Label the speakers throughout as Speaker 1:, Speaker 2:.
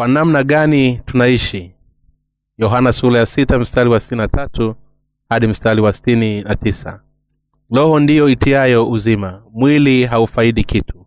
Speaker 1: kwa namna gani tunaishi? Yohana sura ya sita mstari wa tatu hadi mstari wa sitini roho ndiyo itiayo uzima mwili haufaidi kitu.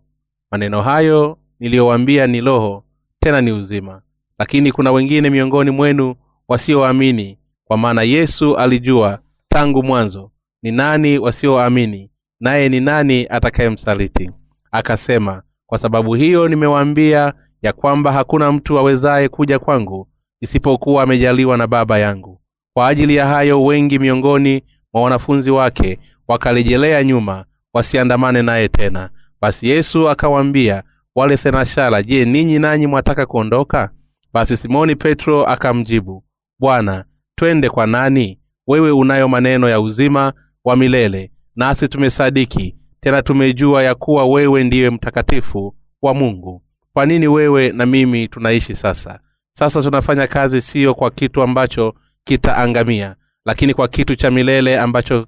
Speaker 1: Maneno hayo niliyowambia ni roho tena ni uzima. Lakini kuna wengine miongoni mwenu wasioamini kwa maana yesu alijua tangu mwanzo ni nani wasioamini naye ni nani atakayemsaliti. Akasema kwa sababu hiyo nimewaambia ya kwamba hakuna mtu awezaye kuja kwangu isipokuwa amejaliwa na baba yangu. Kwa ajili ya hayo wengi miongoni mwa wanafunzi wake wakarejelea nyuma wasiandamane naye tena. Basi yesu akawaambia wale thenashara je ninyi nanyi mwataka kuondoka? Basi simoni petro akamjibu bwana twende kwa nani? Wewe unayo maneno ya uzima wa milele nasi tumesadiki tena tumejua ya kuwa wewe ndiye mtakatifu wa mungu kwa nini wewe na mimi tunaishi sasa? Sasa tunafanya kazi siyo kwa kitu ambacho kitaangamia lakini kwa kitu cha milele ambacho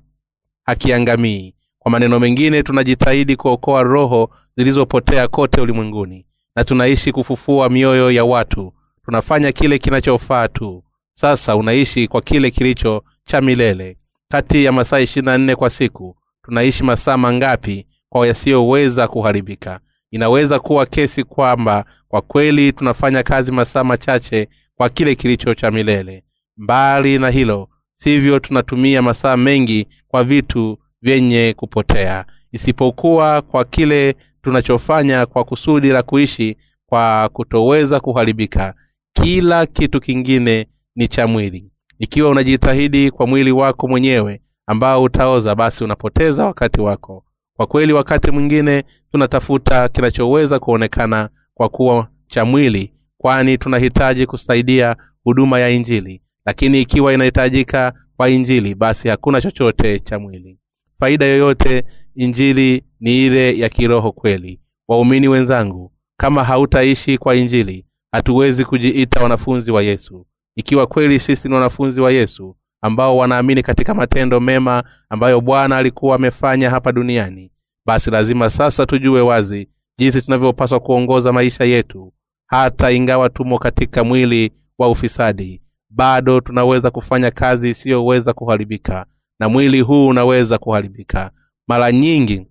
Speaker 1: hakiangamii. Kwa maneno mengine tunajitahidi kuokoa roho zilizopotea kote ulimwenguni na tunaishi kufufua mioyo ya watu. Tunafanya kile kinachofaa tu. Sasa unaishi kwa kile kilicho cha milele. Kati ya masaa ishirina nne kwa siku tunaishi masaa mangapi kwa yasiyoweza kuharibika inaweza kuwa kesi kwamba kwa kweli tunafanya kazi masaa machache kwa kile kilicho cha milele. Mbali na hilo sivyo tunatumia masaa mengi kwa vitu vyenye kupotea. Isipokuwa kwa kile tunachofanya kwa kusudi la kuishi kwa kutoweza kuharibika. Kila kitu kingine ni cha mwili. Ikiwa unajitahidi kwa mwili wako mwenyewe ambao utaoza basi unapoteza wakati wako kwa kweli wakati mwingine tunatafuta kinachoweza kuonekana kwa kuwa cha mwili kwani tunahitaji kusaidia huduma ya injili. Lakini ikiwa inahitajika kwa injili basi hakuna chochote cha mwili. Faida yoyote injili ni ile ya kiroho kweli. Waumini wenzangu kama hautaishi kwa injili hatuwezi kujiita wanafunzi wa yesu. Ikiwa kweli sisi ni wanafunzi wa yesu ambao wanaamini katika matendo mema ambayo bwana alikuwa amefanya hapa duniani. Basi lazima sasa tujue wazi jinsi tunavyopaswa kuongoza maisha yetu hata ingawa tumo katika mwili wa ufisadi. Bado tunaweza kufanya kazi isiyoweza kuharibika na mwili huu unaweza kuharibika. Mara nyingi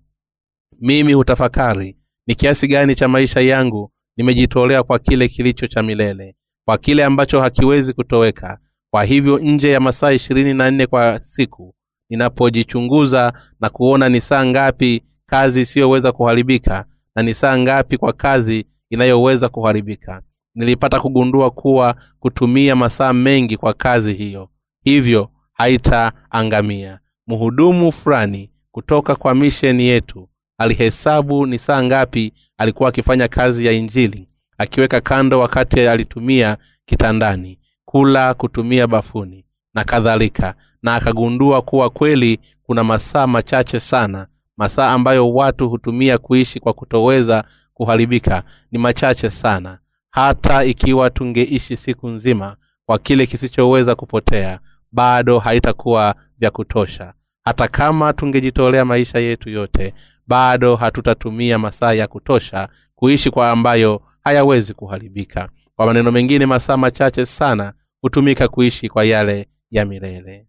Speaker 1: mimi hutafakari ni kiasi gani cha maisha yangu nimejitolea kwa kile kilicho cha milele kwa kile ambacho hakiwezi kutoweka kwa hivyo nje ya masaa ishirini na nne kwa siku ninapojichunguza na kuona ni saa ngapi kazi isiyoweza kuharibika na ni saa ngapi kwa kazi inayoweza kuharibika. Nilipata kugundua kuwa kutumia masaa mengi kwa kazi hiyo hivyo haitaangamia. Mhudumu fulani kutoka kwa misheni yetu alihesabu ni saa ngapi alikuwa akifanya kazi ya injili akiweka kando wakati alitumia kitandani kula kutumia bafuni na kadhalika. Na akagundua kuwa kweli kuna masaa machache sana masaa ambayo watu hutumia kuishi kwa kutoweza kuharibika ni machache sana. Hata ikiwa tungeishi siku nzima kwa kile kisichoweza kupotea bado haitakuwa vya kutosha. Hata kama tungejitolea maisha yetu yote bado hatutatumia masaa ya kutosha kuishi kwa ambayo hayawezi kuharibika. Kwa maneno mengine masaa machache sana hutumika kuishi kwa yale ya milele.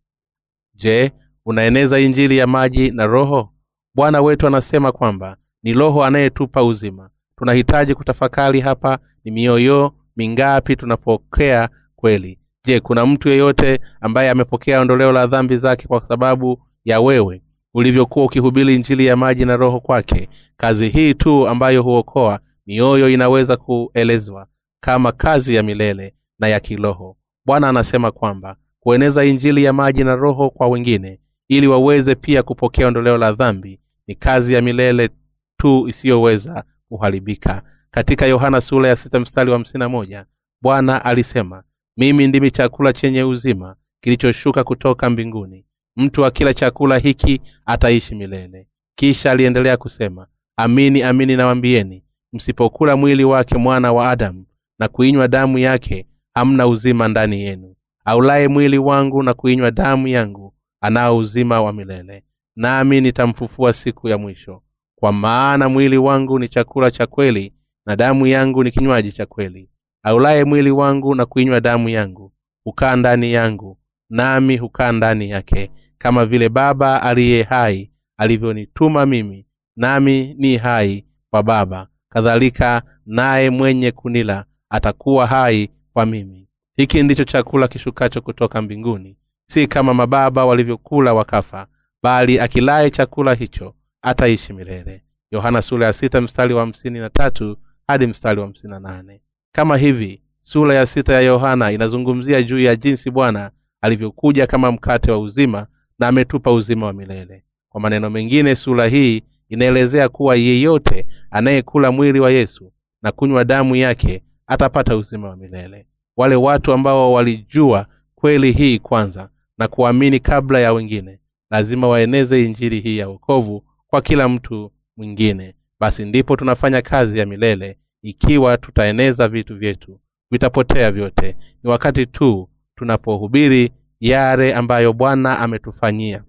Speaker 1: Je unaeneza injili ya maji na roho? Bwana wetu anasema kwamba ni roho anayetupa uzima. Tunahitaji kutafakari hapa ni mioyo mingapi tunapokea kweli. Je kuna mtu yeyote ambaye amepokea ondoleo la dhambi zake kwa sababu ya wewe? Ulivyokuwa ukihubiri injili ya maji na roho kwake kazi hii tu ambayo huokoa mioyo inaweza kuelezwa kama kazi ya milele na ya kiroho bwana anasema kwamba kueneza injili ya maji na roho kwa wengine ili waweze pia kupokea ondoleo la dhambi ni kazi ya milele tu isiyoweza kuharibika. Katika yohana sura ya sita mstari wa hamsini na moja bwana alisema mimi ndimi chakula chenye uzima kilichoshuka kutoka mbinguni. Mtu wa kila chakula hiki ataishi milele. Kisha aliendelea kusema amini amini nawambieni msipokula mwili wake mwana wa adamu na kuinywa damu yake hamna uzima ndani yenu. Aulaye mwili wangu na kuinywa damu yangu anao uzima wa milele. Nami nitamfufua siku ya mwisho. Kwa maana mwili wangu ni chakula cha kweli na damu yangu ni kinywaji cha kweli. Aulaye mwili wangu na kuinywa damu yangu hukaa ndani yangu nami hukaa ndani yake. Kama vile baba aliye hai alivyonituma mimi nami ni hai kwa baba. Kadhalika naye mwenye kunila atakuwa hai kwa mimi. Hiki ndicho chakula kishukacho kutoka mbinguni. Si kama mababa walivyokula wakafa bali akilaye chakula hicho ataishi milele. Yohana sura ya sita mstari wa hamsini na tatu hadi mstari wa hamsini na nane. Kama hivi sura ya sita ya yohana inazungumzia juu ya jinsi bwana alivyokuja kama mkate wa uzima na ametupa uzima wa milele. Kwa maneno mengine sura hii inaelezea kuwa yeyote anayekula mwili wa yesu na kunywa damu yake atapata uzima wa milele. Wale watu ambao walijua kweli hii kwanza na kuamini kabla ya wengine lazima waeneze injili hii ya wokovu kwa kila mtu mwingine. Basi ndipo tunafanya kazi ya milele. Ikiwa tutaeneza vitu vyetu vitapotea vyote. Ni wakati tu tunapohubiri yale ambayo bwana ametufanyia.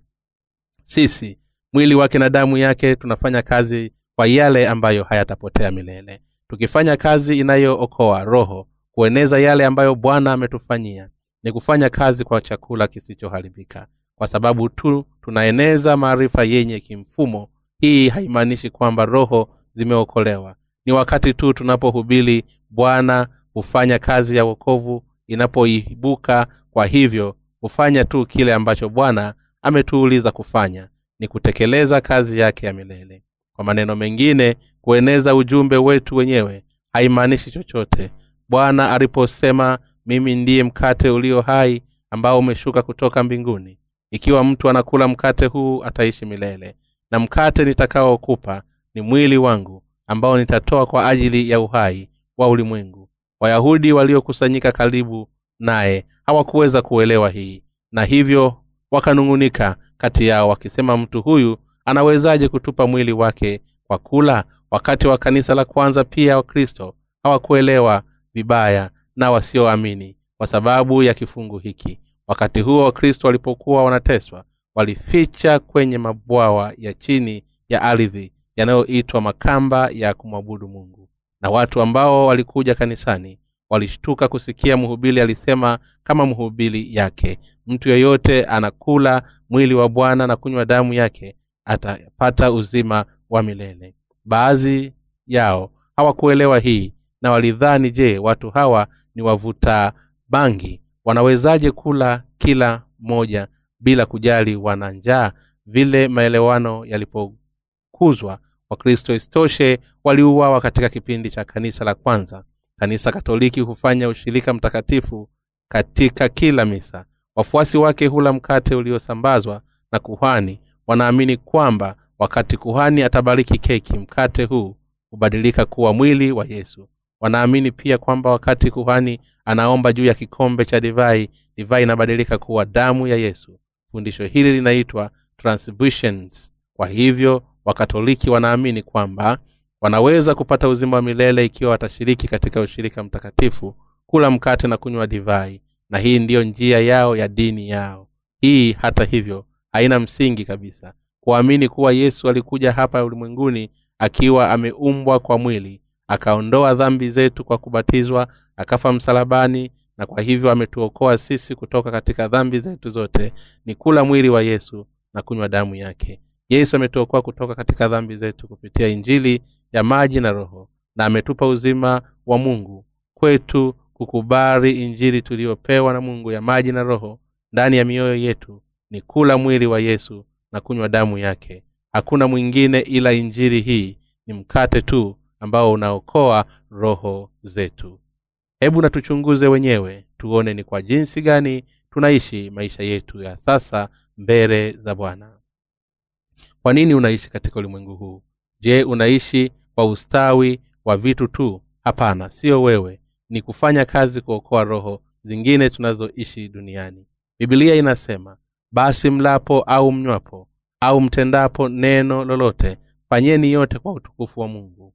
Speaker 1: Sisi mwili wake na damu yake tunafanya kazi kwa yale ambayo hayatapotea milele tukifanya kazi inayookoa roho kueneza yale ambayo bwana ametufanyia ni kufanya kazi kwa chakula kisichoharibika. Kwa sababu tu tunaeneza maarifa yenye kimfumo hii haimaanishi kwamba roho zimeokolewa. Ni wakati tu tunapohubiri bwana hufanya kazi ya wokovu. Inapoibuka kwa hivyo hufanya tu kile ambacho bwana ametuuliza kufanya ni kutekeleza kazi yake ya milele. Kwa maneno mengine kueneza ujumbe wetu wenyewe haimaanishi chochote. Bwana aliposema mimi ndiye mkate ulio hai ambao umeshuka kutoka mbinguni. Ikiwa mtu anakula mkate huu ataishi milele. Na mkate nitakaokupa ni mwili wangu ambao nitatoa kwa ajili ya uhai wa ulimwengu. Wayahudi waliokusanyika karibu naye hawakuweza kuelewa hii na hivyo wakanung'unika kati yao wakisema mtu huyu anawezaje kutupa mwili wake kwa kula wakati wa kanisa la kwanza pia wakristo hawakuelewa vibaya na wasioamini kwa sababu ya kifungu hiki. Wakati huo wakristo walipokuwa wanateswa walificha kwenye mabwawa ya chini ya ardhi yanayoitwa makamba ya kumwabudu mungu. Na watu ambao walikuja kanisani walishtuka kusikia mhubiri alisema kama mhubiri yake. Mtu yeyote anakula mwili wa bwana na kunywa damu yake atapata uzima wa milele baadhi yao hawakuelewa hii na walidhani je watu hawa ni wavuta bangi? Wanawezaje kula kila mmoja bila kujali wana njaa? Vile maelewano yalipokuzwa wakristo isitoshe waliuawa katika kipindi cha kanisa la kwanza. Kanisa katoliki hufanya ushirika mtakatifu katika kila misa. Wafuasi wake hula mkate uliosambazwa na kuhani. Wanaamini kwamba wakati kuhani atabariki keki mkate huu hubadilika kuwa mwili wa yesu. Wanaamini pia kwamba wakati kuhani anaomba juu ya kikombe cha divai divai inabadilika kuwa damu ya yesu. Fundisho hili linaitwa transfusions kwa hivyo wakatoliki wanaamini kwamba wanaweza kupata uzima wa milele ikiwa watashiriki katika ushirika mtakatifu kula mkate na kunywa divai na hii ndiyo njia yao ya dini yao. Hii hata hivyo haina msingi kabisa kuamini kuwa yesu alikuja hapa ulimwenguni akiwa ameumbwa kwa mwili akaondoa dhambi zetu kwa kubatizwa akafa msalabani na kwa hivyo ametuokoa sisi kutoka katika dhambi zetu zote. Ni kula mwili wa yesu na kunywa damu yake. Yesu ametuokoa kutoka katika dhambi zetu kupitia injili ya maji na roho na ametupa uzima wa mungu kwetu kukubali injili tuliyopewa na mungu ya maji na roho. Ndani ya mioyo yetu ni kula mwili wa yesu na kunywa damu yake. Hakuna mwingine ila injiri hii. Ni mkate tu ambao unaokoa roho zetu. Hebu na tuchunguze wenyewe tuone ni kwa jinsi gani tunaishi maisha yetu ya sasa mbele za bwana. Kwa nini unaishi katika ulimwengu huu? Je unaishi kwa ustawi wa vitu tu? Hapana sio wewe. Ni kufanya kazi kuokoa roho zingine tunazoishi duniani. Bibilia inasema basi mlapo au mnywapo au mtendapo neno lolote fanyeni yote kwa utukufu wa mungu.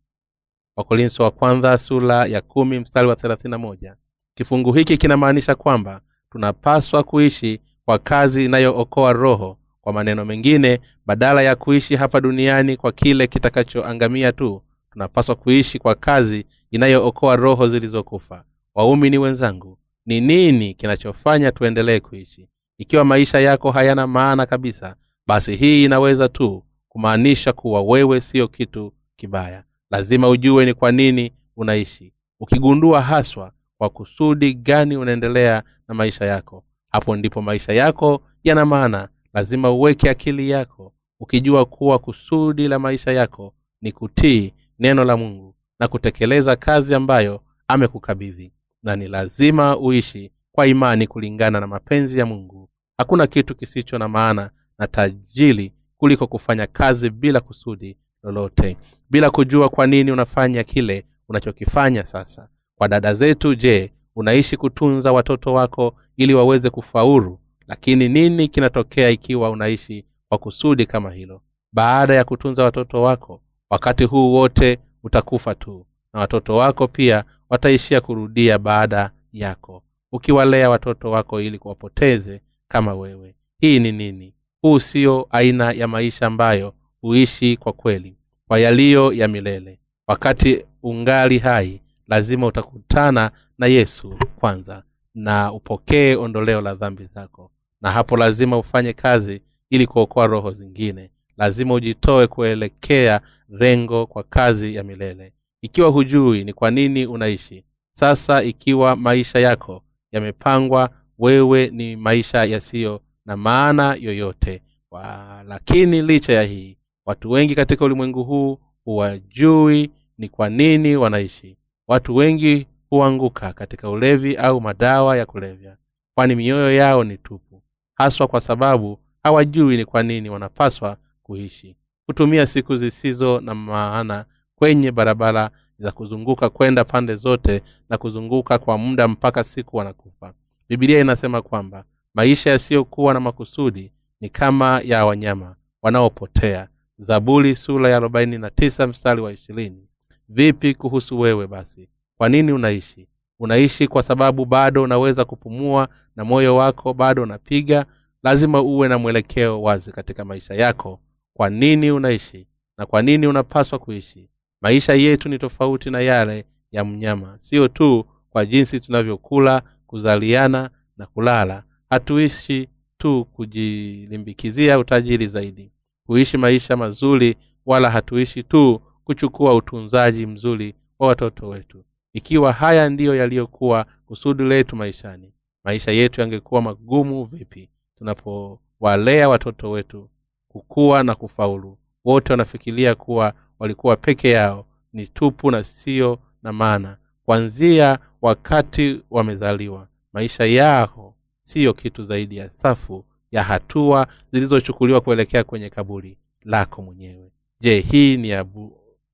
Speaker 1: Wakorinso wa kwanza sura ya kumi mstari wa moja. Kifungu hiki kinamaanisha kwamba tunapaswa kuishi kwa kazi inayookoa roho kwa maneno mengine badala ya kuishi hapa duniani kwa kile kitakachoangamia tu tunapaswa kuishi kwa kazi inayookoa roho zilizokufa. Waumini wenzangu ni nini kinachofanya tuendelee kuishi ikiwa maisha yako hayana maana kabisa basi hii inaweza tu kumaanisha kuwa wewe siyo kitu kibaya. Lazima ujue ni kwa nini unaishi. Ukigundua haswa kwa kusudi gani unaendelea na maisha yako hapo ndipo maisha yako yana maana. Lazima uweke akili yako ukijua kuwa kusudi la maisha yako ni kutii neno la mungu na kutekeleza kazi ambayo amekukabidhi. Na ni lazima uishi kwa imani kulingana na mapenzi ya mungu hakuna kitu kisicho na maana na tajili kuliko kufanya kazi bila kusudi lolote bila kujua kwa nini unafanya kile unachokifanya sasa. Kwa dada zetu je unaishi kutunza watoto wako ili waweze kufaulu? Lakini nini kinatokea ikiwa unaishi kwa kusudi kama hilo? Baada ya kutunza watoto wako wakati huu wote utakufa tu na watoto wako pia wataishia kurudia baada yako. Ukiwalea watoto wako ili kuwapoteze kama wewe. Hii ni nini? Huu sio aina ya maisha ambayo huishi kwa kweli. Kwa yaliyo ya milele. Wakati ungali hai lazima utakutana na yesu kwanza na upokee ondoleo la dhambi zako. Na hapo lazima ufanye kazi ili kuokoa roho zingine. Lazima ujitoe kuelekea rengo kwa kazi ya milele. Ikiwa hujui ni kwa nini unaishi sasa ikiwa maisha yako yamepangwa wewe ni maisha yasiyo na maana yoyote. Wa, lakini licha ya hii watu wengi katika ulimwengu huu huwajui ni kwa nini wanaishi. Watu wengi huanguka katika ulevi au madawa ya kulevya kwani mioyo yao ni tupu haswa kwa sababu hawajui ni kwa nini wanapaswa kuishi. Hutumia siku zisizo na maana kwenye barabara za kuzunguka kwenda pande zote na kuzunguka kwa muda mpaka siku wanakufa bibilia inasema kwamba maisha yasiyokuwa na makusudi ni kama ya wanyama wanaopotea. Zaburi sura ya 49 mstari wa ishirini. Vipi kuhusu wewe basi? Kwa nini unaishi? Unaishi kwa sababu bado unaweza kupumua na moyo wako bado unapiga? Lazima uwe na mwelekeo wazi katika maisha yako. Kwa nini unaishi na kwa nini unapaswa kuishi? Maisha yetu ni tofauti na yale ya mnyama. Sio tu kwa jinsi tunavyokula kuzaliana na kulala hatuishi tu kujilimbikizia utajiri zaidi. Kuishi maisha mazuri wala hatuishi tu kuchukua utunzaji mzuri wa watoto wetu. Ikiwa haya ndiyo yaliyokuwa kusudi letu maishani maisha yetu yangekuwa magumu vipi? Tunapowalea watoto wetu kukua na kufaulu wote wanafikiria kuwa walikuwa peke yao ni tupu na sio na maana kwanzia wakati wamezaliwa. Maisha yao siyo kitu zaidi ya safu ya hatua zilizochukuliwa kuelekea kwenye kaburi lako mwenyewe. Je hii ni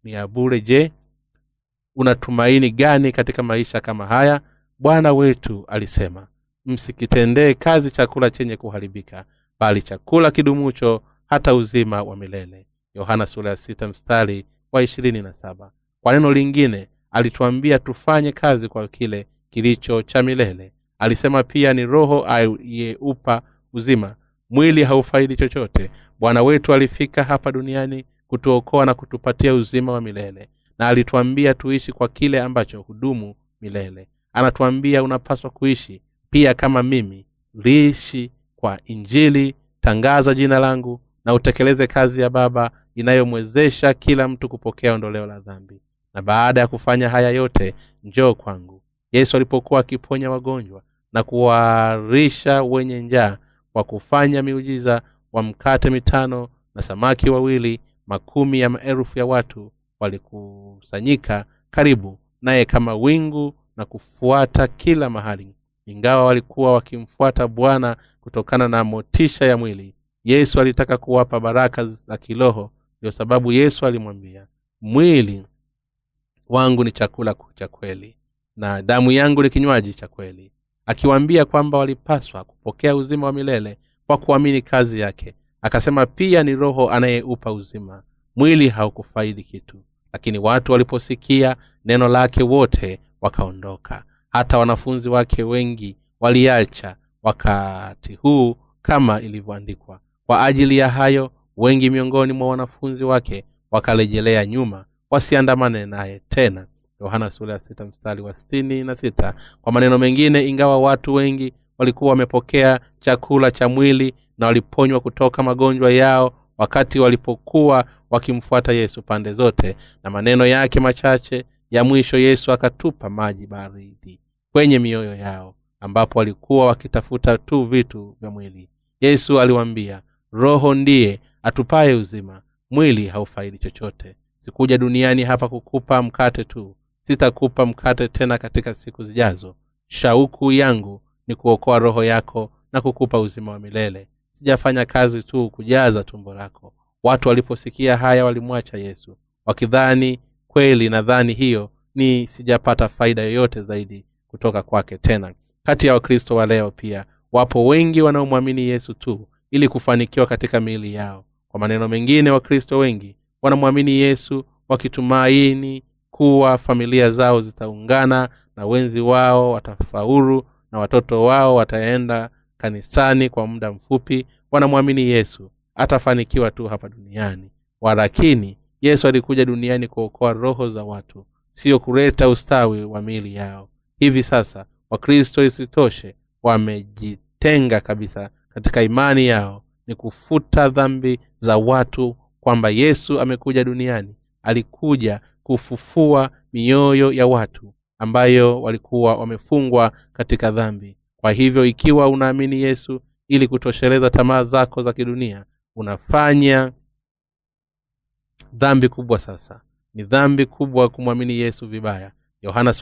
Speaker 1: ya, bure? Je unatumaini gani katika maisha kama haya? Bwana wetu alisema msikitendee kazi chakula chenye kuharibika bali chakula kidumucho hata uzima wa milele. Yohana sura ya sita mstari wa ishirini na saba. Kwa neno lingine alituambia tufanye kazi kwa kile kilicho cha milele. Alisema pia ni roho aliyeupa uzima. Mwili haufaidi chochote. Bwana wetu alifika hapa duniani kutuokoa na kutupatia uzima wa milele. Na alituambia tuishi kwa kile ambacho hudumu milele. Anatuambia unapaswa kuishi pia kama mimi. Liishi kwa injili tangaza jina langu na utekeleze kazi ya baba inayomwezesha kila mtu kupokea ondoleo la dhambi na baada ya kufanya haya yote njoo kwangu. Yesu alipokuwa akiponya wagonjwa na kuwarisha wenye njaa kwa kufanya miujiza wa mkate mitano na samaki wawili makumi ya maelfu ya watu walikusanyika karibu naye kama wingu na kufuata kila mahali. Ingawa walikuwa wakimfuata bwana kutokana na motisha ya mwili yesu alitaka kuwapa baraka za kiroho. Ndio sababu yesu alimwambia mwili wangu ni chakula cha kweli na damu yangu ni kinywaji cha kweli. Akiwaambia kwamba walipaswa kupokea uzima wa milele kwa kuamini kazi yake akasema pia ni roho anayeupa uzima. Mwili haukufaidi kitu. Lakini watu waliposikia neno lake wote wakaondoka. Hata wanafunzi wake wengi waliacha wakati huu kama ilivyoandikwa. Kwa ajili ya hayo wengi miongoni mwa wanafunzi wake wakarejelea nyuma wasiandamane naye tena. Yohana ya mstari wa stini na sita. Kwa maneno mengine ingawa watu wengi walikuwa wamepokea chakula cha mwili na waliponywa kutoka magonjwa yao wakati walipokuwa wakimfuata yesu pande zote na maneno yake machache ya mwisho yesu akatupa maji baridi kwenye mioyo yao ambapo walikuwa wakitafuta tu vitu vya mwili. Yesu aliwaambia roho ndiye atupaye uzima mwili haufaidi chochote sikuja duniani hapa kukupa mkate tu. Sitakupa mkate tena katika siku zijazo. Shauku yangu ni kuokoa roho yako na kukupa uzima wa milele. Sijafanya kazi tu kujaza tumbo lako. Watu waliposikia haya walimwacha yesu. Wakidhani kweli nadhani hiyo ni sijapata faida yoyote zaidi kutoka kwake tena. Kati ya wakristo wa leo pia wapo wengi wanaomwamini yesu tu ili kufanikiwa katika miili yao. Kwa maneno mengine wakristo wengi wanamwamini yesu wakitumaini kuwa familia zao zitaungana na wenzi wao watafaulu na watoto wao wataenda kanisani kwa muda mfupi wanamwamini yesu. Atafanikiwa tu hapa duniani. Walakini yesu alikuja duniani kuokoa roho za watu siyo kuleta ustawi wa miili yao. Hivi sasa wakristo isitoshe wamejitenga kabisa katika imani yao ni kufuta dhambi za watu kwamba yesu amekuja duniani. Alikuja kufufua mioyo ya watu ambayo walikuwa wamefungwa katika dhambi. Kwa hivyo ikiwa unaamini yesu ili kutosheleza tamaa zako za kidunia unafanya dhambi kubwa sasa. Ni dhambi kubwa kumwamini yesu vibaya. Yohana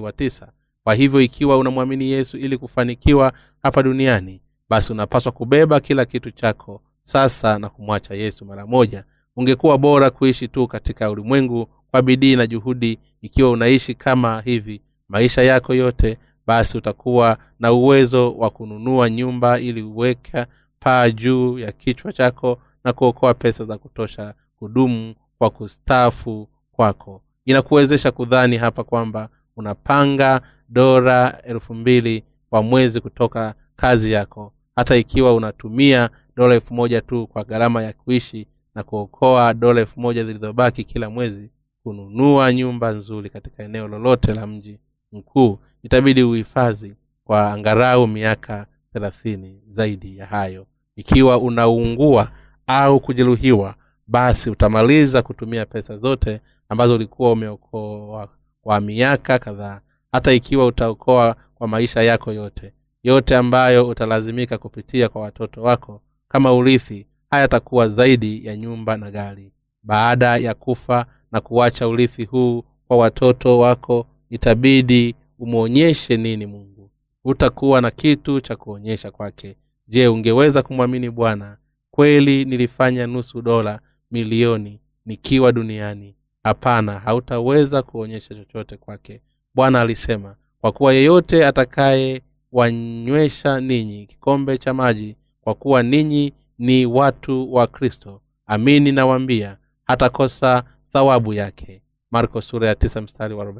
Speaker 1: wa tisa. Kwa hivyo ikiwa unamwamini yesu ili kufanikiwa hapa duniani basi unapaswa kubeba kila kitu chako sasa na kumwacha yesu mara moja ungekuwa bora kuishi tu katika ulimwengu kwa bidii na juhudi ikiwa unaishi kama hivi maisha yako yote basi utakuwa na uwezo wa kununua nyumba ili uweka paa juu ya kichwa chako na kuokoa pesa za kutosha kudumu kwa kustaafu kwako. Inakuwezesha kudhani hapa kwamba unapanga dora elfu mbili kwa mwezi kutoka kazi yako hata ikiwa unatumia dola elfu moja tu kwa gharama ya kuishi na kuokoa dola elfu moja zilizobaki kila mwezi kununua nyumba nzuri katika eneo lolote la mji mkuu. Itabidi uhifadhi kwa angarau miaka thelathini zaidi ya hayo. Ikiwa unaungua au kujeruhiwa basi utamaliza kutumia pesa zote ambazo ulikuwa umeokoa kwa miaka kadhaa hata ikiwa utaokoa kwa maisha yako yote. Yote ambayo utalazimika kupitia kwa watoto wako kama urithi hayatakuwa zaidi ya nyumba na gari. Baada ya kufa na kuacha urithi huu kwa watoto wako itabidi umwonyeshe nini mungu. Hutakuwa na kitu cha kuonyesha kwake. Je ungeweza kumwamini bwana? Kweli nilifanya nusu dola milioni nikiwa duniani. Hapana hautaweza kuonyesha chochote kwake. Bwana alisema kwa kuwa yeyote atakaye wanywesha ninyi kikombe cha maji kwa kuwa ninyi ni watu wa kristo. Amini nawaambia hatakosa thawabu yake. Marko sura ya mstari wa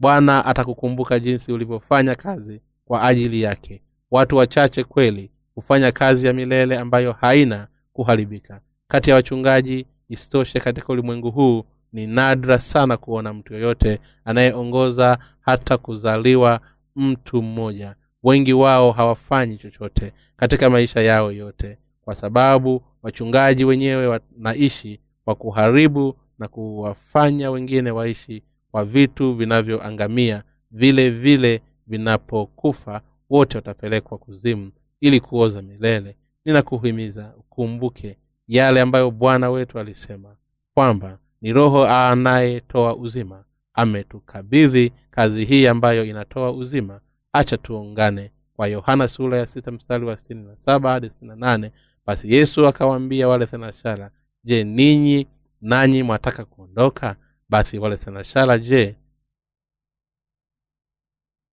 Speaker 1: bwana atakukumbuka jinsi ulivyofanya kazi kwa ajili yake. Watu wachache kweli hufanya kazi ya milele ambayo haina kuharibika. Kati ya wachungaji isitoshe katika ulimwengu huu ni nadra sana kuona mtu yoyote anayeongoza hata kuzaliwa mtu mmoja wengi wao hawafanyi chochote katika maisha yao yote kwa sababu wachungaji wenyewe wanaishi kwa kuharibu na kuwafanya wengine waishi kwa vitu vinavyoangamia vile vile vinapokufa wote watapelekwa kuzimu ili kuoza milele. Ninakuhimiza ukumbuke yale ambayo bwana wetu alisema kwamba ni roho anayetoa uzima ametukabidhi kazi hii ambayo inatoa uzima acha tuungane. Kwa yohana sura ya sita mstari wa sitini na saba hadi sitini na nane basi yesu akawaambia wale thenashara je ninyi nanyi mwataka kuondoka? Basi wale thenashara je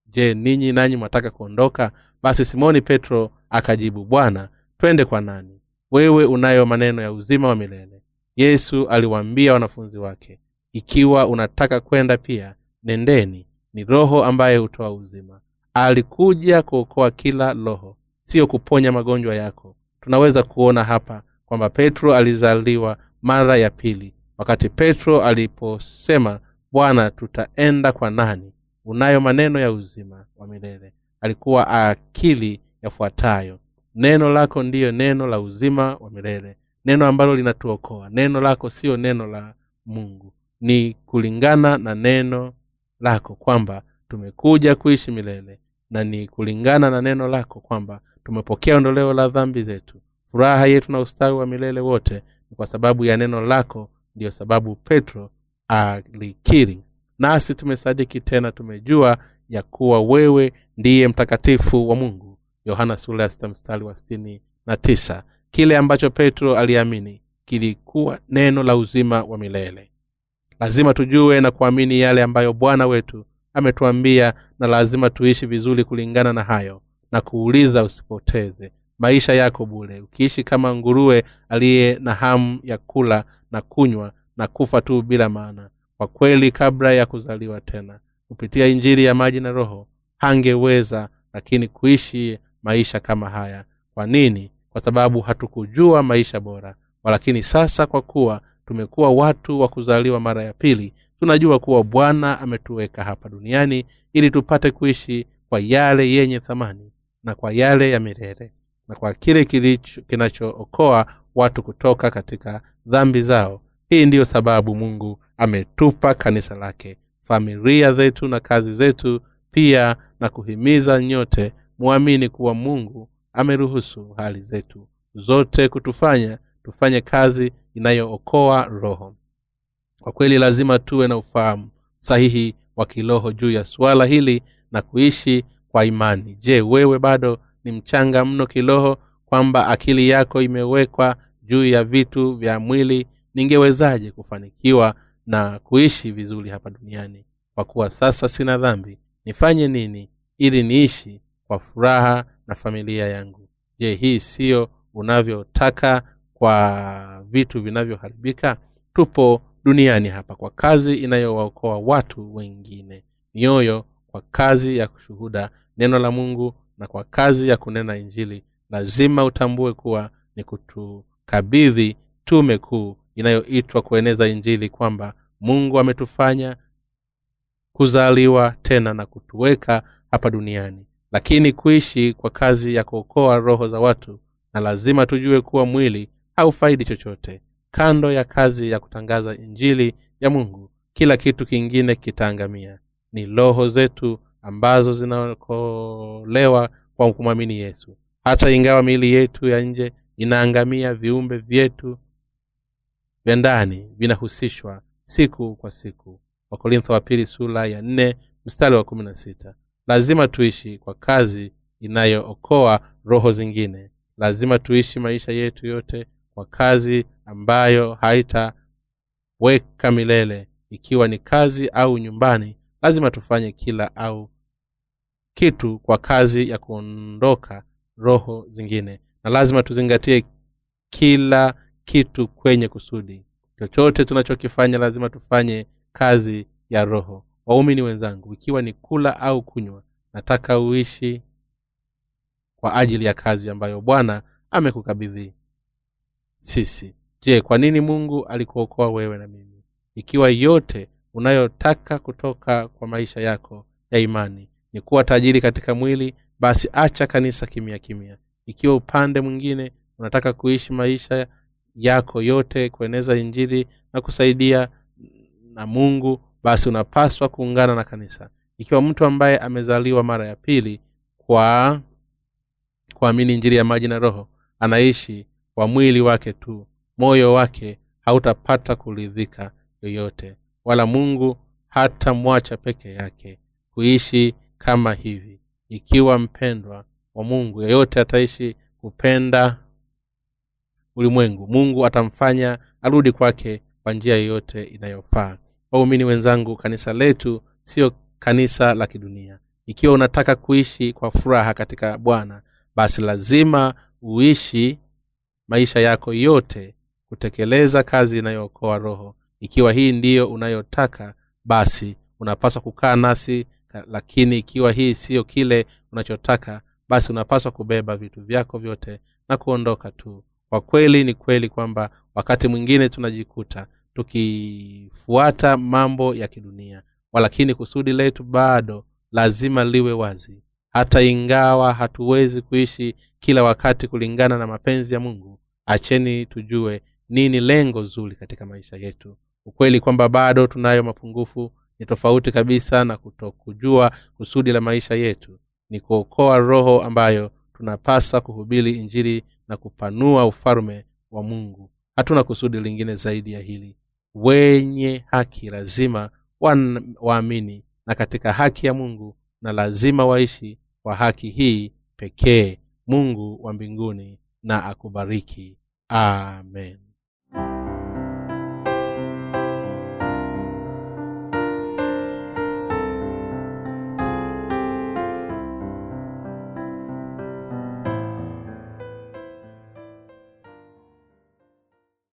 Speaker 1: je ninyi nanyi mwataka kuondoka? Basi simoni petro akajibu bwana twende kwa nani? Wewe unayo maneno ya uzima wa milele. Yesu aliwaambia wanafunzi wake ikiwa unataka kwenda pia nendeni. Ni roho ambaye hutoa uzima alikuja kuokoa kila roho. Siyo kuponya magonjwa yako. Tunaweza kuona hapa kwamba petro alizaliwa mara ya pili wakati petro aliposema bwana tutaenda kwa nani? Unayo maneno ya uzima wa milele. Alikuwa akili yafuatayo. Neno lako ndiyo neno la uzima wa milele. Neno ambalo linatuokoa. Neno lako siyo neno la mungu. Ni kulingana na neno lako kwamba tumekuja kuishi milele. Na ni kulingana na neno lako kwamba tumepokea ondoleo la dhambi zetu furaha yetu na ustawi wa milele wote ni kwa sababu ya neno lako ndiyo sababu petro alikiri. Nasi tumesadiki tena tumejua ya kuwa wewe ndiye mtakatifu wa mungu. Yohana mstari wa na kile ambacho petro aliamini kilikuwa neno la uzima wa milele. Lazima tujue na kuamini yale ambayo bwana wetu ametuambia na lazima tuishi vizuri kulingana na hayo. Na kuuliza usipoteze. Maisha yako bule ukiishi kama nguruwe aliye na hamu ya kula na kunywa na kufa tu bila maana. Kwa kweli kabla ya kuzaliwa tena kupitia injiri ya maji na roho hangeweza lakini kuishi maisha kama haya. Kwa nini? Kwa sababu hatukujua maisha bora. Walakini sasa kwa kuwa tumekuwa watu wa kuzaliwa mara ya pili tunajua kuwa bwana ametuweka hapa duniani ili tupate kuishi kwa yale yenye thamani na kwa yale ya milele na kwa kile kinachookoa watu kutoka katika dhambi zao. Hii ndiyo sababu mungu ametupa kanisa lake familia zetu na kazi zetu pia na kuhimiza nyote muamini kuwa mungu ameruhusu hali zetu zote kutufanya tufanye kazi inayookoa roho kwa kweli lazima tuwe na ufahamu sahihi wa kiroho juu ya suala hili na kuishi kwa imani. Je wewe bado ni mchanga mno kiroho kwamba akili yako imewekwa juu ya vitu vya mwili? Ningewezaje kufanikiwa na kuishi vizuri hapa duniani? Kwa kuwa sasa sina dhambi nifanye nini ili niishi kwa furaha na familia yangu? Je hii siyo unavyotaka kwa vitu vinavyoharibika? Tupo duniani hapa kwa kazi inayowaokoa watu wengine. Mioyo kwa kazi ya kushuhuda neno la mungu na kwa kazi ya kunena injili lazima utambue kuwa ni kutukabidhi tume kuu inayoitwa kueneza injili kwamba mungu ametufanya kuzaliwa tena na kutuweka hapa duniani. Lakini kuishi kwa kazi ya kuokoa roho za watu na lazima tujue kuwa mwili haufaidi chochote kando ya kazi ya kutangaza injili ya mungu kila kitu kingine kitaangamia ni roho zetu ambazo zinaokolewa kwa kumwamini yesu. Hata ingawa miili yetu ya nje inaangamia viumbe vyetu vya ndani vinahusishwa siku kwa siku. Wakorintho wa pili sura ya nne mstari wa kumi na sita. Lazima tuishi kwa kazi inayookoa roho zingine. Lazima tuishi maisha yetu yote kwa kazi ambayo haitaweka milele. Ikiwa ni kazi au nyumbani lazima tufanye kila au kitu kwa kazi ya kuondoka roho zingine. Na lazima tuzingatie kila kitu kwenye kusudi. Chochote tunachokifanya lazima tufanye kazi ya roho. Waumini wenzangu ikiwa ni kula au kunywa nataka uishi kwa ajili ya kazi ambayo bwana amekukabidhi sisi je kwa nini mungu alikuokoa wewe na mimi? Ikiwa yote unayotaka kutoka kwa maisha yako ya imani ni kuwa tajiri katika mwili basi acha kanisa kimya kimya. Ikiwa upande mwingine unataka kuishi maisha yako yote kueneza injili na kusaidia na mungu basi unapaswa kuungana na kanisa. Ikiwa mtu ambaye amezaliwa mara ya pili kwa kuamini injili ya maji na roho anaishi kwa mwili wake tu moyo wake hautapata kuridhika yoyote wala mungu hatamwacha peke yake kuishi kama hivi. Ikiwa mpendwa wa mungu yeyote ataishi kupenda ulimwengu mungu atamfanya arudi kwake kwa njia yoyote inayofaa. Waumini wenzangu kanisa letu siyo kanisa la kidunia. Ikiwa unataka kuishi kwa furaha katika bwana basi lazima uishi maisha yako yote kutekeleza kazi inayookoa roho. Ikiwa hii ndiyo unayotaka basi unapaswa kukaa nasi lakini ikiwa hii siyo kile unachotaka basi unapaswa kubeba vitu vyako vyote na kuondoka tu. Kwa kweli ni kweli kwamba wakati mwingine tunajikuta tukifuata mambo ya kidunia walakini kusudi letu bado lazima liwe wazi. Hata ingawa hatuwezi kuishi kila wakati kulingana na mapenzi ya mungu acheni tujue nini lengo zuri katika maisha yetu. Ukweli kwamba bado tunayo mapungufu ni tofauti kabisa na kutokujua kusudi la maisha yetu. Ni kuokoa roho ambayo tunapasa kuhubiri injili na kupanua ufalume wa mungu. Hatuna kusudi lingine zaidi ya hili. Wenye haki lazima waamini na katika haki ya mungu na lazima waishi kwa haki hii pekee. Mungu wa mbinguni na akubariki. Amen